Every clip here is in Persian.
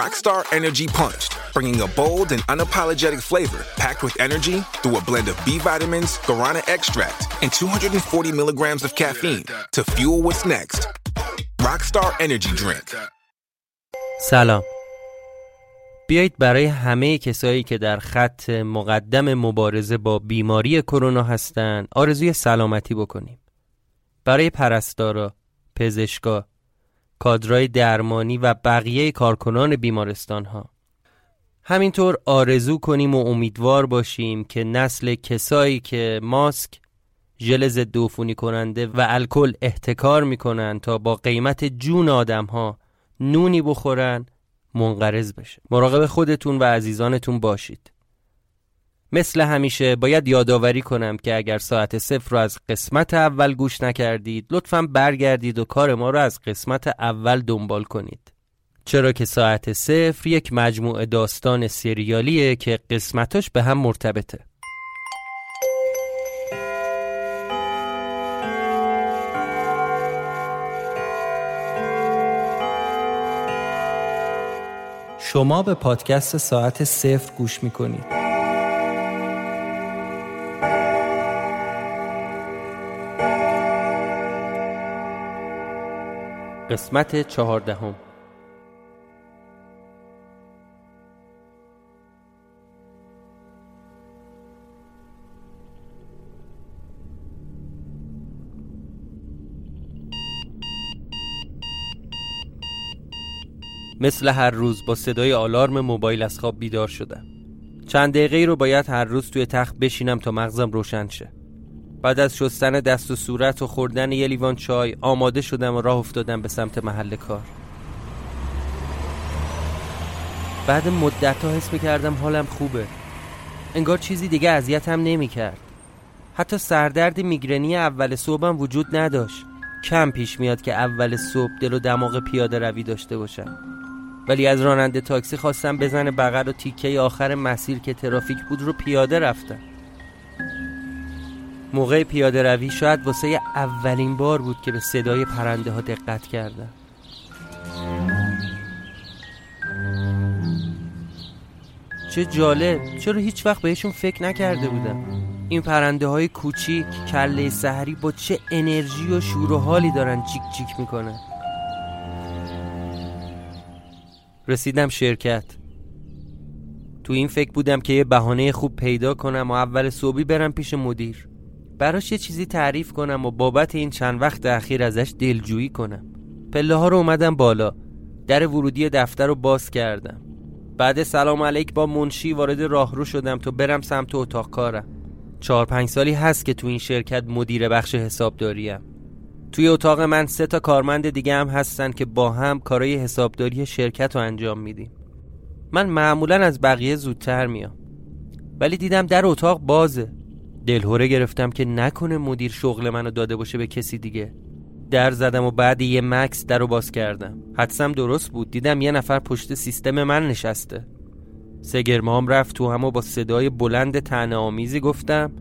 Rockstar Energy Punched, bringing a bold and unapologetic flavor packed with energy through a blend of B vitamins, guarana extract, and 240 milligrams of caffeine to fuel what's next. Rockstar Energy Drink. سلام بیایید برای همه کسایی که در خط مقدم مبارزه با بیماری کرونا هستند آرزوی سلامتی بکنیم برای پرستارا، پزشکا، کادرای درمانی و بقیه کارکنان بیمارستان ها همینطور آرزو کنیم و امیدوار باشیم که نسل کسایی که ماسک ژل ضد عفونی کننده و الکل احتکار می‌کنن تا با قیمت جون آدم ها نونی بخورن منقرض بشه. مراقب خودتون و عزیزانتون باشید. مثل همیشه باید یادآوری کنم که اگر ساعت صفر رو از قسمت اول گوش نکردید لطفا برگردید و کار ما رو از قسمت اول دنبال کنید. چرا که ساعت صفر یک مجموعه داستان سریالیه که قسمتاش به هم مرتبطه. شما به پادکست ساعت صفر گوش می‌کنید. قسمت چهاردهم. مثل هر روز با صدای آلارم موبایل از خواب بیدار شدم. چند دقیقه رو باید هر روز توی تخت بشینم تا مغزم روشن شه. بعد از شستن دست و صورت و خوردن یه لیوان چای آماده شدم و راه افتادم به سمت محل کار. بعد مدت ها حس کردم حالم خوبه. انگار چیزی دیگه اذیتم نمی کرد حتی سردرد میگرنی اول صبحم وجود نداشت. کم پیش میاد که اول صبح دل و دماغ پیاده روی داشته باشم. ولی از راننده تاکسی خواستم بزنه بغل و تیکه آخر مسیر که ترافیک بود رو پیاده رفتم. موقع پیاده روی شاید واسه اولین بار بود که به صدای پرنده ها دقت کردم. چه جالب. چرا هیچ وقت بهشون فکر نکرده بودم. این پرنده های کوچیک کله سحری با چه انرژی و شور و حالی دارن جیک جیک می‌کنن. رسیدم شرکت. تو این فکر بودم که یه بهانه خوب پیدا کنم و اول صبحی برم پیش مدیر. براش یه چیزی تعریف کنم و بابت این چند وقت اخیر ازش دلجویی کنم. پله ها رو اومدم بالا در ورودی دفتر رو باز کردم. بعد سلام علیک با منشی وارد راهرو شدم تا برم سمت اتاق کارم. چهار پنج سالی هست که تو این شرکت مدیر بخش حسابداریم. توی اتاق من سه تا کارمند دیگه هم هستن که با هم کارای حسابداری شرکت رو انجام میدیم. من معمولا از بقیه زودتر میام. ولی دیدم در اتاق بازه. دلهوره گرفتم که نکنه مدیر شغل منو داده باشه به کسی دیگه. در زدم و بعد یه مکس در رو باز کردم. حدسم درست بود. دیدم یه نفر پشت سیستم من نشسته. سگرمام رفت تو همو با صدای بلند تنه آمیزی گفتم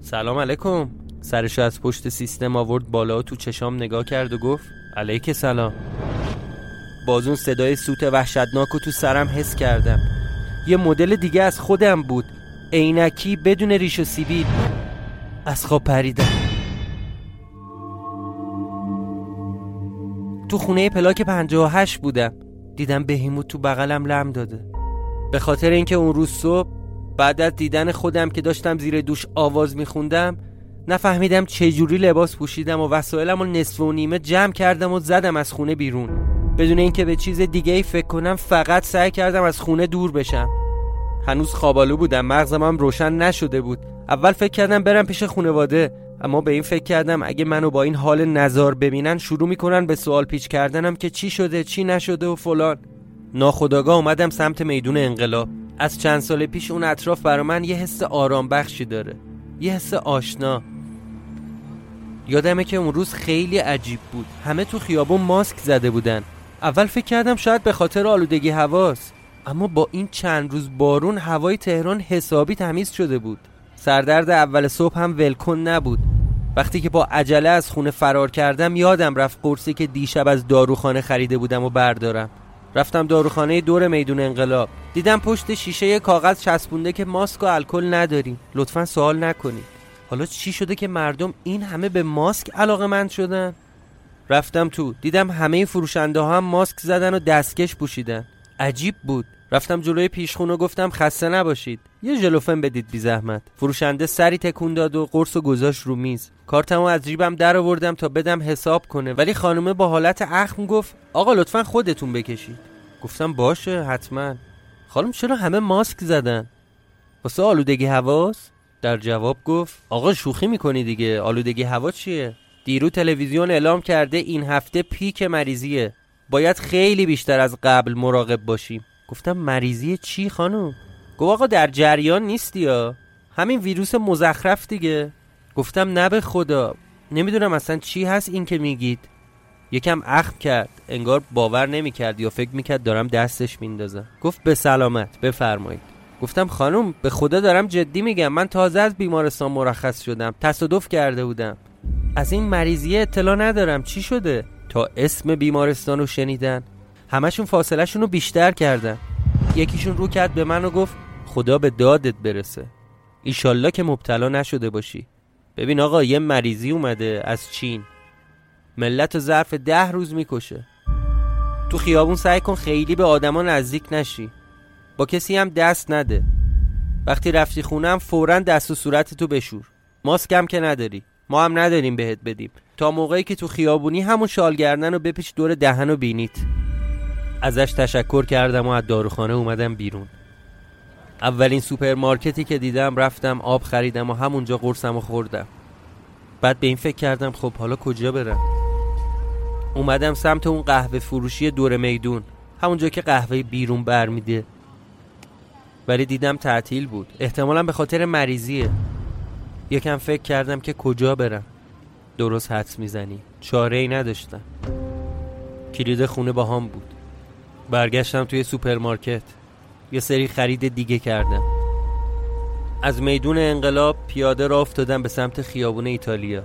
سلام علیکم. سرش از پشت سیستم آورد بالا و تو چشام نگاه کرد و گفت علیک سلام. بازون صدای سوت وحشتناک و تو سرم حس کردم. یه مدل دیگه از خودم بود. عینکی بدون ریش و سیبیل از خواب پریدم تو خونه پلاک 58 بودم. دیدم بهیموت تو بغلم لم داده. به خاطر اینکه اون روز صبح بعد از دیدن خودم که داشتم زیر دوش آواز میخوندم نفهمیدم چجوری لباس پوشیدم و وسایلم رو نصف و نیمه جمع کردم و زدم از خونه بیرون. بدون اینکه به چیز دیگه ای فکر کنم فقط سعی کردم از خونه دور بشم. هنوز خوابالو بودم. مغزم هم روشن نشده بود. اول فکر کردم برم پیش خونواده اما به این فکر کردم اگه منو با این حال نظار ببینن شروع می‌کنن به سوال پیچ کردنم که چی شده چی نشده و فلان. ناخداگاه اومدم سمت میدون انقلاب. از چند سال پیش اون اطراف برا من یه حس آرام بخشی داره. یه حس آشنا. یادمه که اون روز خیلی عجیب بود. همه تو خیابون ماسک زده بودن. اول فکر کردم شاید به خاطر آلودگی هواست اما با این چند روز بارون هوای تهران حسابی تمیز شده بود. سردرد اول صبح هم ولکن نبود. وقتی که با عجله از خونه فرار کردم یادم رفت قرصی که دیشب از داروخانه خریده بودم و بردارم. رفتم داروخانه دور میدون انقلاب. دیدم پشت شیشه کاغذ چسبونده که ماسک و الکل نداریم. لطفا سوال نکنید. حالا چی شده که مردم این همه به ماسک علاقه مند شدن؟ رفتم تو. دیدم همه فروشنده ها هم ماسک زدن و دستکش پوشیدن. عجیب بود. رفتم جلوی پیشخون و گفتم خسته نباشید. یه ژلوفن بدید بی زحمت. فروشنده سری تکون داد و قرص و گذاشت رو میز. کارتمو از جیبم در آوردم تا بدم حساب کنه. ولی خانومه با حالت اخم گفت آقا لطفا خودتون بکشید. گفتم باشه حتما. خانم چرا همه ماسک زدن؟ واسه آلودگی هواست؟ در جواب گفت آقا شوخی می‌کنی دیگه. آلودگی هوا چیه؟ دیرو تلویزیون اعلام کرده این هفته پیک مریضیه. باید خیلی بیشتر از قبل مراقب باشیم. گفتم مریضی چی خانم؟ گفت آقا در جریان نیستی یا؟ همین ویروس مزخرف دیگه. گفتم نه به خدا. نمی‌دونم اصلا چی هست این که میگید. یکم اخم کرد. انگار باور نمی‌کرد یا فکر می‌کرد دارم دستش میندازم. گفت به سلامت بفرمایید. گفتم خانم به خدا دارم جدی میگم. من تازه از بیمارستان مرخص شدم. تصادف کرده بودم. از این مریضیه اطلاع ندارم. چی شده؟ تا اسم بیمارستان رو شنیدن. همشون فاصلهشون رو بیشتر کردن. یکیشون رو کرد به من و گفت خدا به دادت برسه. ایشالله که مبتلا نشده باشی. ببین آقا یه مریضی اومده از چین. ملت ظرف ده روز می‌کشه. تو خیابون سعی کن خیلی به آدما نزدیک نشی. با کسی هم دست نده. وقتی رفتی خونم فورا دست و صورت تو بشور. ماسک هم که نداری. ما هم نداریم بهت بدیم. تا موقعی که تو خیابونی همون شالگردن رو بپیش دور دهن و بینیت ازش تشکر کردم و از داروخانه اومدم بیرون. اولین سوپرمارکتی که دیدم رفتم آب خریدم و همونجا قرصم و خوردم. بعد به این فکر کردم خب حالا کجا برم؟ اومدم سمت اون قهوه فروشی دور میدون همونجا که قهوه بیرون برمیده. ولی دیدم تعطیل بود. احتمالا به خاطر مریضیه. یکم فکر کردم که کجا برم. درست حدس می‌زنی. چاره ای نداشتم. کلید خونه با هم بود. برگشتم توی سوپرمارکت. یه سری خرید دیگه کردم. از میدون انقلاب پیاده را افتادم به سمت خیابون ایتالیا.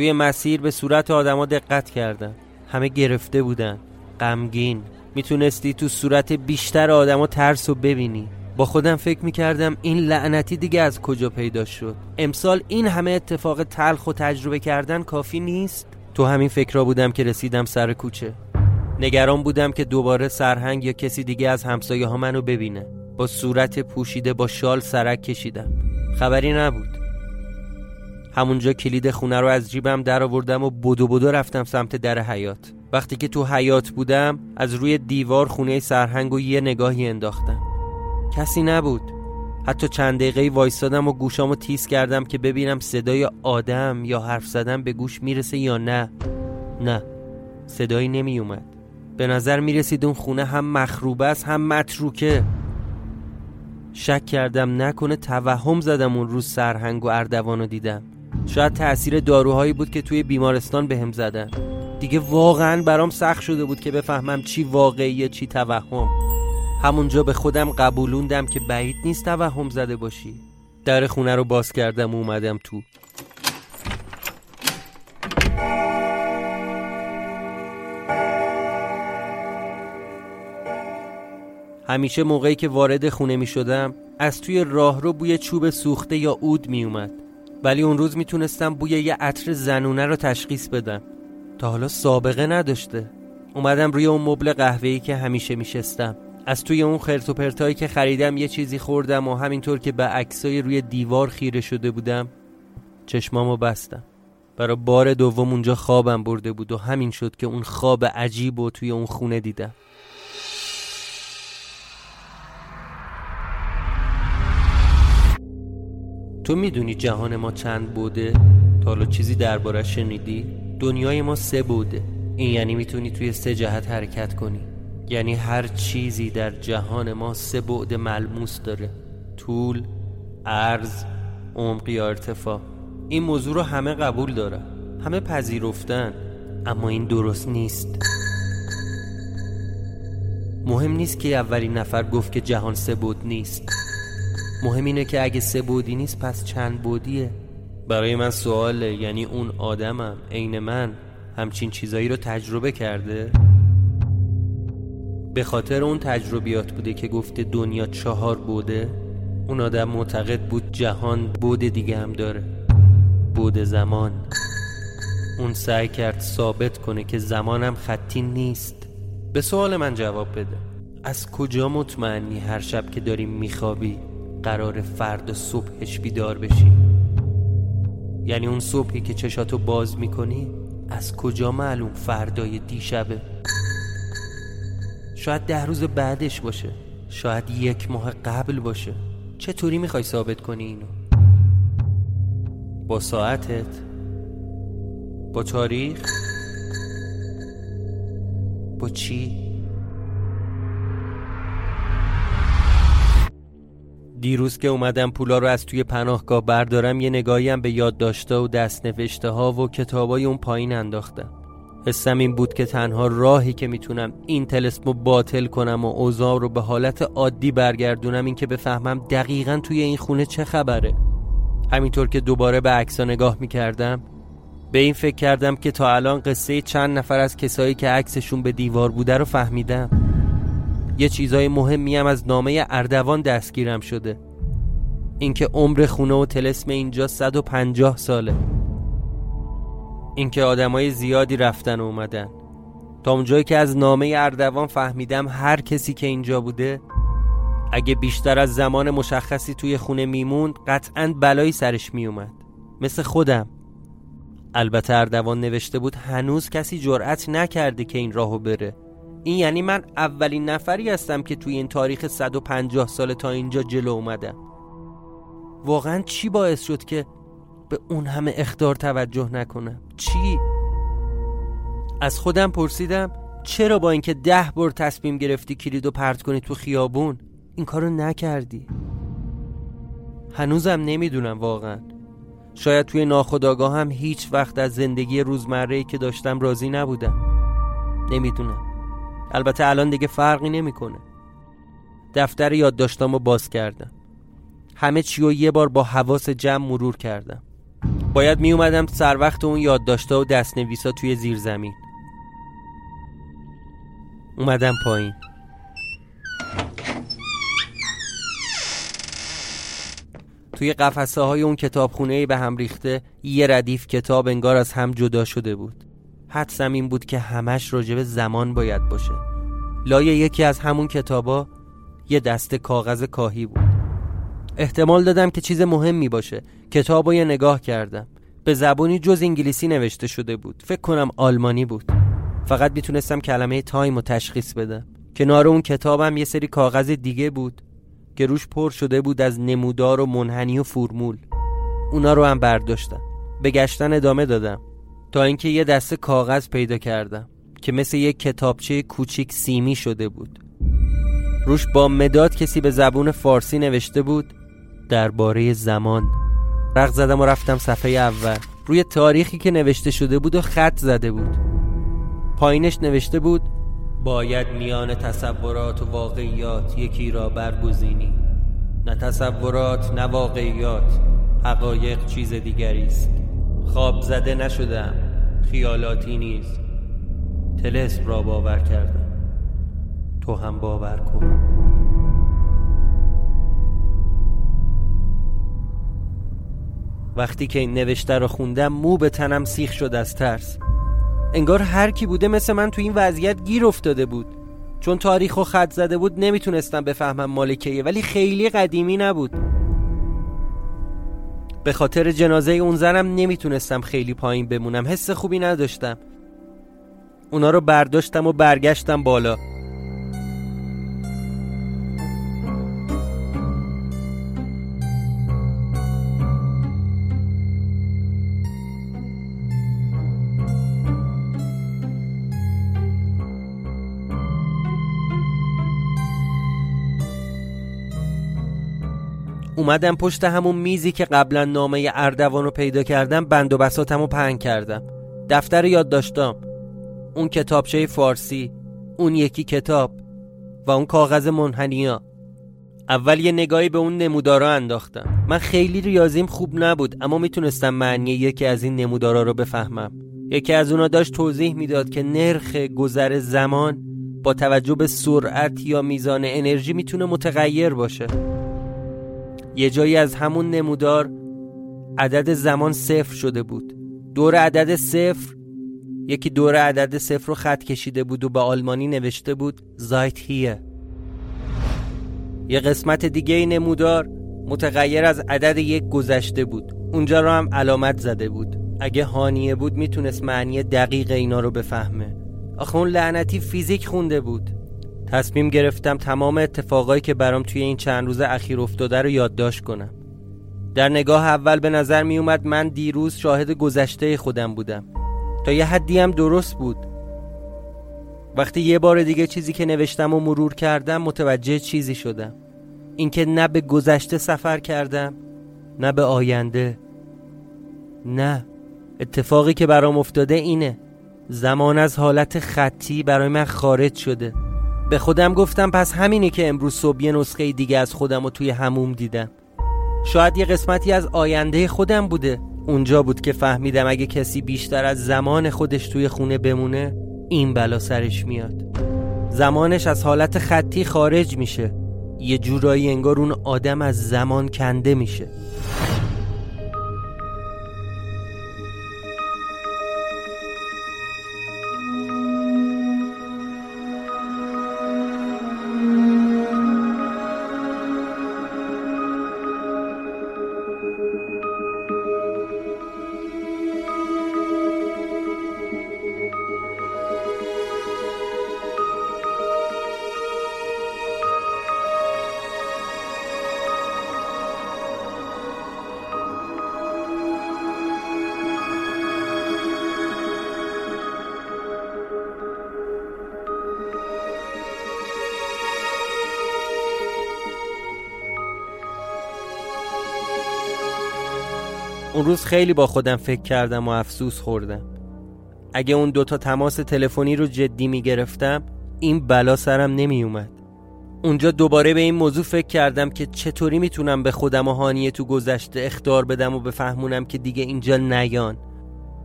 توی مسیر به صورت آدما دقت کردم همه گرفته بودن. غمگین. می‌تونستی تو صورت بیشتر آدما ترس رو ببینی. با خودم فکر می‌کردم این لعنتی دیگه از کجا پیدا شد. امسال این همه اتفاق تلخ و تجربه کردن کافی نیست؟ تو همین فکرها بودم که رسیدم سر کوچه. نگران بودم که دوباره سرهنگ یا کسی دیگه از همسایه ها منو ببینه. با صورت پوشیده با شال سرک کشیدم. خبری نبود. همونجا کلید خونه رو از جیبم در آوردم و بدو بدو رفتم سمت در حیات وقتی که تو حیات بودم از روی دیوار خونه سرهنگ و یه نگاهی انداختم. کسی نبود. حتی چند دقیقه وایستادم و گوشامو تیز کردم که ببینم صدای آدم یا حرف زدن به گوش می‌رسه یا نه. نه صدایی نمی اومد به نظر می رسید اون خونه هم مخروبه است هم متروکه. شک کردم نکنه توهم زدم اون روز سرهنگ و اردوانو دیدم. شاید تأثیر داروهایی بود که توی بیمارستان بهم زدن. دیگه واقعا برام سخت شده بود که بفهمم چی واقعیه چی توهم. همونجا به خودم قبولوندم که بعید نیست توهم زده باشی. در خونه رو باز کردم و اومدم تو. همیشه موقعی که وارد خونه می شدم از توی راه رو بوی چوب سوخته یا عود می اومد ولی اون روز می‌تونستم بوی یه عطر زنونه رو تشخیص بدم. تا حالا سابقه نداشته. اومدم روی اون مبل قهوه‌ای که همیشه میشستم. از توی اون خرت و پرتایی که خریدم یه چیزی خوردم و همینطور که به عکسای روی دیوار خیره شده بودم چشمامو بستم. برای بار دوم اونجا خوابم برده بود و همین شد که اون خواب عجیب و توی اون خونه دیدم. تو می‌دونی جهان ما چند بوده؟ تا حالا چیزی دربارش شنیدی؟ دنیای ما سه بوده. این یعنی می‌تونی توی سه جهت حرکت کنی. یعنی هر چیزی در جهان ما سه بعد ملموس داره. طول، عرض، عمق یا ارتفاع. این موضوع رو همه قبول دارن همه پذیرفتن. اما این درست نیست. مهم نیست که اولین نفر گفت که جهان سه بود نیست. مهم اینه که اگه سه بودی نیست پس چند بودیه؟ برای من سواله. یعنی اون آدمم عین من همچین چیزایی رو تجربه کرده؟ به خاطر اون تجربیات بوده که گفته دنیا چهار بوده؟ اون آدم معتقد بود جهان بود دیگه هم داره. بود زمان. اون سعی کرد ثابت کنه که زمانم خطی نیست. به سوال من جواب بده. از کجا مطمئنی هر شب که داریم میخوابی؟ قرار فرد صبحش بیدار بشی. یعنی اون صبحی که چشاتو باز می‌کنی از کجا معلوم فردای دیشبه؟ شاید ده روز بعدش باشه. شاید یک ماه قبل باشه. چطوری می‌خوای ثابت کنی اینو؟ با ساعتت؟ با تاریخ؟ با چی؟ دیروز که اومدم پولا رو از توی پناهگاه بردارم یه نگاهیم به یادداشته و دست نوشته ها و کتابای اون پایین انداختم. حسم این بود که تنها راهی که می‌تونم این تلسم رو باطل کنم و اوضاع رو به حالت عادی برگردونم این که بفهمم دقیقا توی این خونه چه خبره. همینطور که دوباره به عکسا نگاه می‌کردم به این فکر کردم که تا الان قصه چند نفر از کسایی که عکسشون به دیوار بوده رو فهمیدم. یه چیزای مهمی هم از نامه اردوان دستگیرم شده. اینکه عمر خونه و تلسم اینجا 150 ساله. اینکه آدمای زیادی رفتن و اومدن. تا اونجایی که از نامه اردوان فهمیدم هر کسی که اینجا بوده اگه بیشتر از زمان مشخصی توی خونه میموند قطعا بلایی سرش میومد مثل خودم. البته اردوان نوشته بود هنوز کسی جرأت نکرده که این راهو بره. این یعنی من اولین نفری هستم که توی این تاریخ 150 سال تا اینجا جلو اومدم. واقعا چی باعث شد که به اون همه اختار توجه نکنم؟ چی؟ از خودم پرسیدم چرا با اینکه ده بار تصمیم گرفتی کلید و پرت کنی تو خیابون؟ این کارو نکردی. هنوزم نمی‌دونم واقعا. شاید توی ناخداگاه هم هیچ وقت از زندگی روزمره که داشتم راضی نبودم. نمی‌دونم. البته الان دیگه فرقی نمی‌کنه. دفتر یادداشتامو باز کردم. همه چی رو یه بار با حواس جمع مرور کردم. باید می اومدم سر وقت اون یادداشت‌ها و دستنویسا توی زیر زمین. اومدم پایین. توی قفسه های اون کتابخونه به هم ریخته یه ردیف کتاب انگار از هم جدا شده بود. حدسم این بود که همش راجب زمان باید باشه. لای یکی از همون کتابا یه دسته کاغذ کاهی بود. احتمال دادم که چیز مهمی باشه. کتاب یه نگاه کردم. به زبونی جز انگلیسی نوشته شده بود. فکر کنم آلمانی بود. فقط می‌تونستم کلمه تایم و تشخیص بدم. کنار اون کتابم یه سری کاغذ دیگه بود که روش پر شده بود از نمودار و منحنی و فرمول. اونا رو هم برداشتم. به گشتن ادامه دادم. تا اینکه یه دسته کاغذ پیدا کردم که مثل یک کتابچه کوچیک سیمی شده بود. روش با مداد کسی به زبون فارسی نوشته بود درباره زمان. رق زدم و رفتم صفحه اول. روی تاریخی که نوشته شده بود و خط زده بود. پایینش نوشته بود باید میان تصورات و واقعیات یکی را برگزینی. نه تصورات نه واقعیات. حقایق چیز دیگری است. خواب زده نشدم. خیالاتی نیز تلسم را باور کردم. تو هم باور کن. وقتی که این نوشته رو خوندم مو به تنم سیخ شد از ترس. انگار هر کی بوده مثل من تو این وضعیت گیر افتاده بود. چون تاریخ و خط زده بود نمی‌تونستم بفهمم مالکیه ولی خیلی قدیمی نبود. به خاطر جنازه اون زنم نمی‌تونستم خیلی پایین بمونم. حس خوبی نداشتم. اونا رو برداشتم و برگشتم بالا. اومدم پشت همون میزی که قبلا نامه اردوان رو پیدا کردم بند و بساتم رو پهن کردم. دفتر یاد داشتم اون کتابچه فارسی اون یکی کتاب و اون کاغذ منحنیا اول یه نگاهی به اون نمودارا انداختم. من خیلی ریاضیم خوب نبود اما می‌تونستم معنی یکی از این نمودارا رو بفهمم. یکی از اونا داشت توضیح می‌داد که نرخ گذر زمان با توجه به سرعت یا میزان انرژی می‌تونه متغیر باشه. یه جایی از همون نمودار عدد زمان صفر شده بود. دور عدد صفر یکی دور عدد صفر رو خط کشیده بود و به آلمانی نوشته بود زایت هیه. یه قسمت دیگه نمودار متغیر از عدد یک گذشته بود. اونجا رو هم علامت زده بود. اگه هانیه بود می‌تونست معنی دقیق اینا رو بفهمه. آخه اون لعنتی فیزیک خونده بود. تصمیم گرفتم تمام اتفاقایی که برام توی این چند روز اخیر افتاده رو یادداشت کنم. در نگاه اول به نظر می اومد من دیروز شاهد گذشته خودم بودم. تا یه حدی هم درست بود. وقتی یه بار دیگه چیزی که نوشتم و مرور کردم متوجه چیزی شدم. اینکه نه به گذشته سفر کردم نه به آینده. نه. اتفاقی که برام افتاده اینه. زمان از حالت خطی برای من خارج شده. به خودم گفتم پس همینه که امروز صبح یه نسخه دیگه از خودم رو توی هموم دیدم. شاید یه قسمتی از آینده خودم بوده. اونجا بود که فهمیدم اگه کسی بیشتر از زمان خودش توی خونه بمونه این بلا سرش میاد. زمانش از حالت خطی خارج میشه. یه جورایی انگار اون آدم از زمان کنده میشه. اون روز خیلی با خودم فکر کردم و افسوس خوردم. اگه اون دوتا تماس تلفنی رو جدی می گرفتم این بلا سرم نمی اومد اونجا دوباره به این موضوع فکر کردم که چطوری می‌تونم به خودم و هانیه تو گذشته اختار بدم و بفهمونم که دیگه اینجا نیان.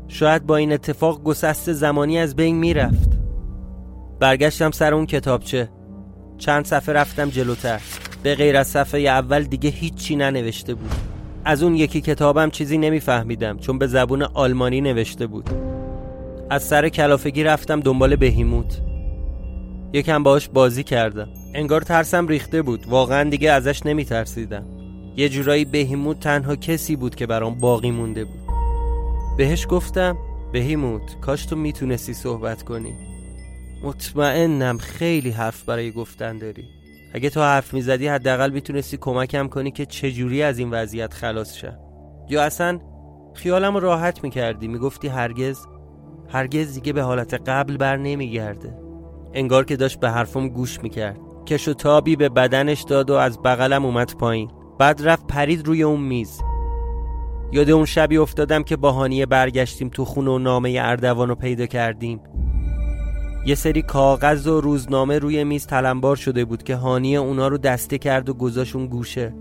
شاید با این اتفاق گسست زمانی از بین می‌رفت. برگشتم سر اون کتابچه. چند صفحه رفتم جلوتر. به غیر از صفحه اول دیگه هیچی ننوشته بود. از اون یکی کتابم چیزی نمیفهمیدم چون به زبون آلمانی نوشته بود. از سر کلافگی رفتم دنبال بهیموت. یکم باش بازی کردم. انگار ترسم ریخته بود. واقعا دیگه ازش نمی ترسیدم یه جورایی بهیموت تنها کسی بود که برام باقی مونده بود. بهش گفتم بهیموت کاش تو می‌تونستی صحبت کنی. مطمئنم خیلی حرف برای گفتن داری. اگه تو حرف می‌زدی حداقل می‌تونستی کمکم کنی که چجوری از این وضعیت خلاص شم یا اصلا خیالم راحت می‌کردی می‌گفتی هرگز هرگز دیگه به حالت قبل بر نمیگرده. انگار که داشت به حرفم گوش می‌کرد. کش و تابی به بدنش داد و از بغلم اومد پایین. بعد رفت پرید روی اون میز. یاد اون شبی افتادم که با هانیه برگشتیم تو خونه و نامه اردوان رو پیدا کردیم. یه سری کاغذ و روزنامه روی میز تلمبار شده بود که هانیه اونا رو دسته کرد و گذاشون گوشه.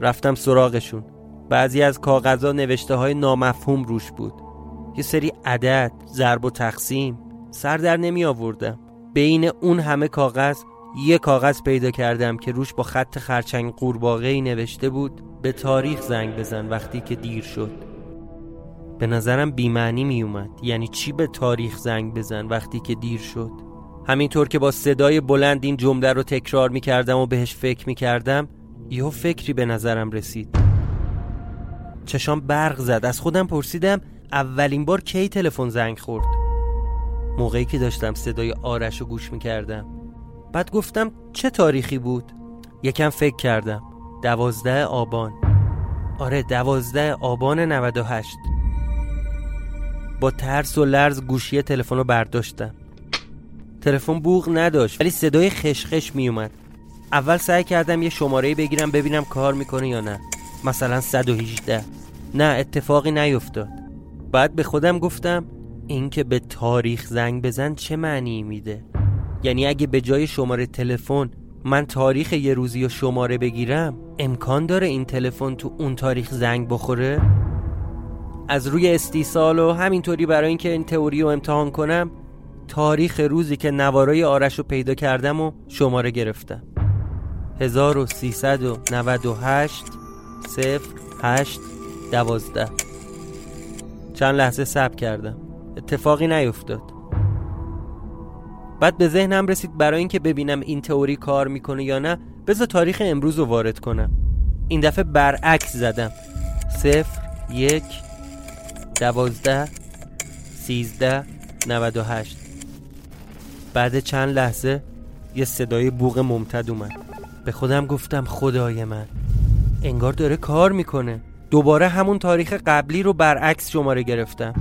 رفتم سراغشون. بعضی از کاغذها نوشته های نامفهوم روش بود. یه سری عدد ضرب و تقسیم سر در نمی آوردم. بین اون همه کاغذ یه کاغذ پیدا کردم که روش با خط خرچنگ قورباغه نوشته بود به تاریخ زنگ بزن وقتی که دیر شد. به نظرم بیمعنی می اومد یعنی چی به تاریخ زنگ بزن وقتی که دیر شد؟ همینطور که با صدای بلند این جمله رو تکرار می کردم و بهش فکر می کردم یهو فکری به نظرم رسید. چشام برق زد. از خودم پرسیدم اولین بار کی تلفن زنگ خورد؟ موقعی که داشتم صدای آرش رو گوش می کردم بعد گفتم چه تاریخی بود؟ یکم فکر کردم. دوازده آبان. آره دوازده آبان 98 با ترس و لرز گوشی تلفن رو برداشتم. تلفن بوغ نداشت ولی صدای خشخش می اومد اول سعی کردم یه شماره بگیرم ببینم کار می‌کنه یا نه. مثلا 118 نه اتفاقی نیفتاد. بعد به خودم گفتم اینکه به تاریخ زنگ بزن چه معنی میده؟ یعنی اگه به جای شماره تلفن من تاریخ یه روزی و شماره بگیرم امکان داره این تلفن تو اون تاریخ زنگ بخوره؟ از روی استیصال و همینطوری برای اینکه این تئوری رو امتحان کنم تاریخ روزی که نوارای آرش رو پیدا کردم و شماره گرفتم. 1398 0 8 12 چند لحظه صبر کردم. اتفاقی نیفتاد بعد به ذهنم رسید برای اینکه ببینم این تئوری کار می‌کنه یا نه بذار تاریخ امروز رو وارد کنم. این دفعه برعکس زدم. صفر یک دوازده سیزده نود و هشت. بعد چند لحظه یه صدای بوغ ممتد اومد. به خودم گفتم خدای من انگار داره کار می‌کنه. دوباره همون تاریخ قبلی رو برعکس شماره گرفتم.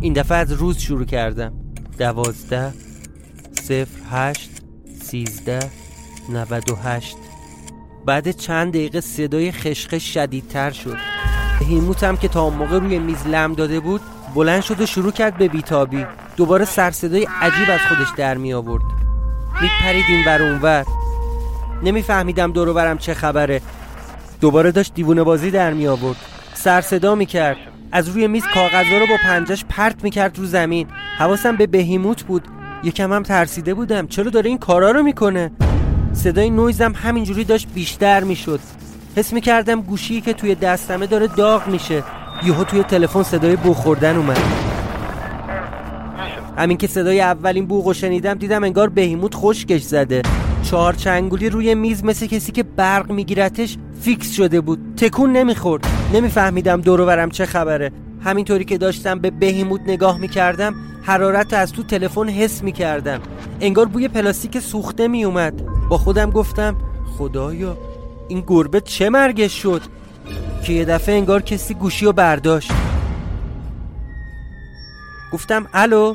این دفعه از روز شروع کردم. دوازده صفر هشت سیزده نود و هشت. بعد چند دقیقه صدای خشخش شدیدتر شد. هیموتم که تا اون موقع روی میز لم داده بود بلند شد و شروع کرد به بیتابی. دوباره سر صدای عجیب از خودش در می آورد. میپرید این ور اونور نمیفهمیدم دورو برم چه خبره. دوباره داشت دیوونه بازی در می آورد. سر صدا می کرد. از روی میز کاغذها رو با پنجش پرت می کرد رو زمین. حواسم به بهیموت بود. یکم هم ترسیده بودم. چرا داره این کارا رو می‌کنه صدای نویزم همینجوری داشت بیشتر می‌شد حس می‌کردم گوشی که توی دستمه داره داغ میشه. یهو توی تلفن صدای بو خوردن اومد. همین که صدای اولین بوغو شنیدم دیدم انگار بهیموت خشکش زده. چهار چنگولی روی میز مثل کسی که برق میگیرتش فیکس شده بود. تکون نمی‌خورد. نمیفهمیدم دورو برم چه خبره. همینطوری که داشتم به بهیموت نگاه می‌کردم حرارت از تو تلفن حس می‌کردم. انگار بوی پلاستیک سوخته میومد با خودم گفتم خدایا. این گربه چه مرگش شد؟ که یه دفعه انگار کسی گوشی رو برداشت. گفتم الو؟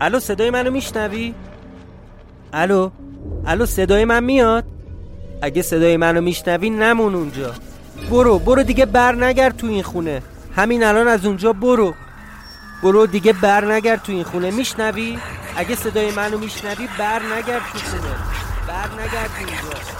الو صدای منو میشنوی؟ الو؟ الو صدای من میاد؟ اگه صدای منو میشنوی نمون اونجا. برو برو دیگه بر نگرد تو این خونه. همین الان از اونجا برو. برو دیگه بر نگرد تو این خونه. میشنوی؟ اگه صدای منو میشنوی بر نگرد تو خونه. بر نگرد اینجا.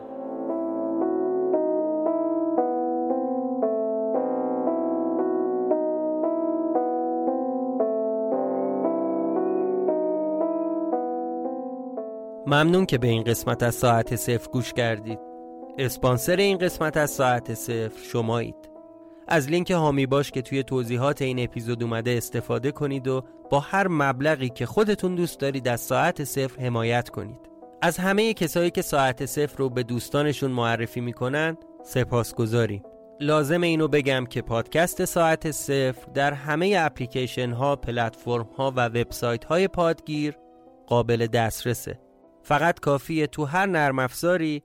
ممنون که به این قسمت از ساعت صفر گوش کردید. اسپانسر این قسمت از ساعت صفر شمایید. از لینک هامی باش که توی توضیحات این اپیزود اومده استفاده کنید و با هر مبلغی که خودتون دوست دارید از ساعت صفر حمایت کنید. از همه کسایی که ساعت صفر رو به دوستانشون معرفی می‌کنن سپاس گذاریم لازم اینو بگم که پادکست ساعت صفر در همه اپلیکیشن ها، پلتفرم ها و وبسایت های پادگیر قابل دسترسه. فقط کافیه تو هر نرم افزاری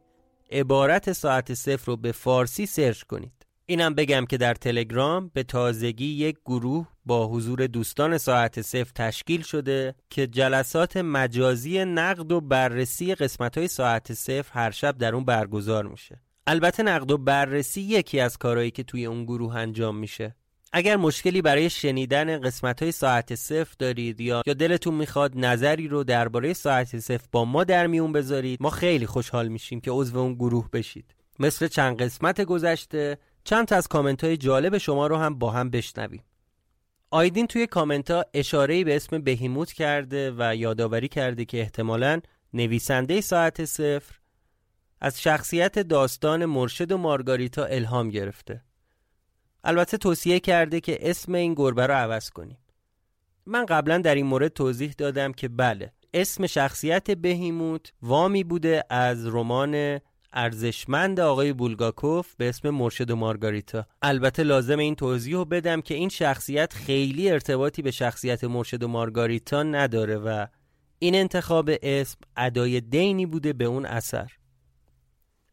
عبارت ساعت صفر رو به فارسی سرچ کنید. اینم بگم که در تلگرام به تازگی یک گروه با حضور دوستان ساعت صفر تشکیل شده که جلسات مجازی نقد و بررسی قسمت های ساعت صفر هر شب در اون برگزار میشه. البته نقد و بررسی یکی از کارهایی که توی اون گروه انجام میشه. اگر مشکلی برای شنیدن قسمت های ساعت صفر دارید یا یا دلتون می‌خواد نظری رو درباره ساعت صفر با ما در میون بذارید ما خیلی خوشحال میشیم که عضو اون گروه بشید. مثل چند قسمت گذشته چند تا از کامنت های جالب شما رو هم با هم بشنویم. آیدین توی کامنت ها اشاره به اسم بهیموت کرده و یادآوری کرده که احتمالا نویسنده ساعت صفر از شخصیت داستان مرشد و مارگاریتا الهام گرفته. البته توصیه کرده که اسم این گربه رو عوض کنیم. من قبلا در این مورد توضیح دادم که بله اسم شخصیت بهیموت وامی بوده از رمان ارزشمند آقای بولگاکوف به اسم مرشد و مارگاریتا. البته لازم این توضیح رو بدم که این شخصیت خیلی ارتباطی به شخصیت مرشد و مارگاریتا نداره و این انتخاب اسم ادای دینی بوده به اون اثر.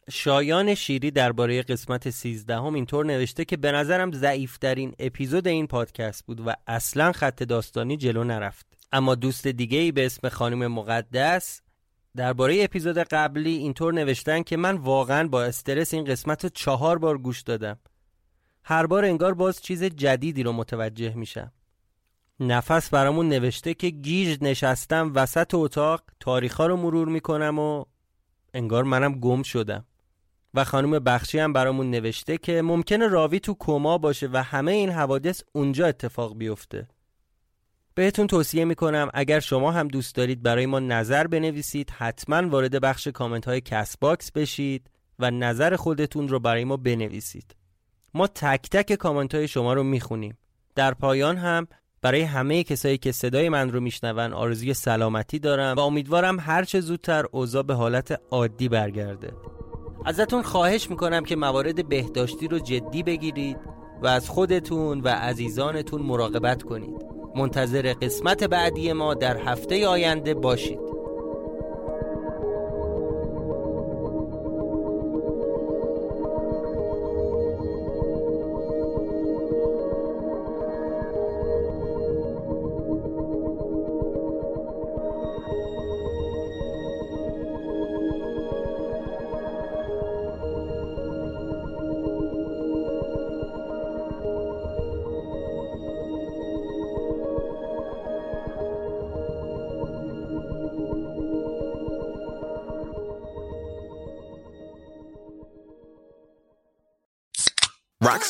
شایان شیری درباره قسمت 13 هم اینطور نوشته که به نظرم ضعیفترین اپیزود این پادکست بود و اصلا خط داستانی جلو نرفت. اما دوست دیگه ای به اسم خانم مقدس درباره اپیزود قبلی اینطور نوشتن که من واقعا با استرس این قسمت رو چهار بار گوش دادم. هر بار انگار باز چیز جدیدی رو متوجه میشم. نفس برامون نوشته که گیج نشستم وسط اتاق تاریخا رو مرور می‌کنم و انگار منم گم شدم. و خانم بخشی هم برامون نوشته که ممکنه راوی تو کما باشه و همه این حوادث اونجا اتفاق بیفته. بهتون توصیه می‌کنم اگر شما هم دوست دارید برای ما نظر بنویسید حتما وارد بخش کامنت های کست باکس بشید و نظر خودتون رو برای ما بنویسید. ما تک تک کامنت های شما رو می‌خونیم. در پایان هم برای همه کسایی که صدای من رو میشنون آرزوی سلامتی دارم و امیدوارم هر چه زودتر اوضاع به حالت عادی برگرده. ازتون خواهش می‌کنم که موارد بهداشتی رو جدی بگیرید و از خودتون و عزیزانتون مراقبت کنید. منتظر قسمت بعدی ما در هفته آینده باشید.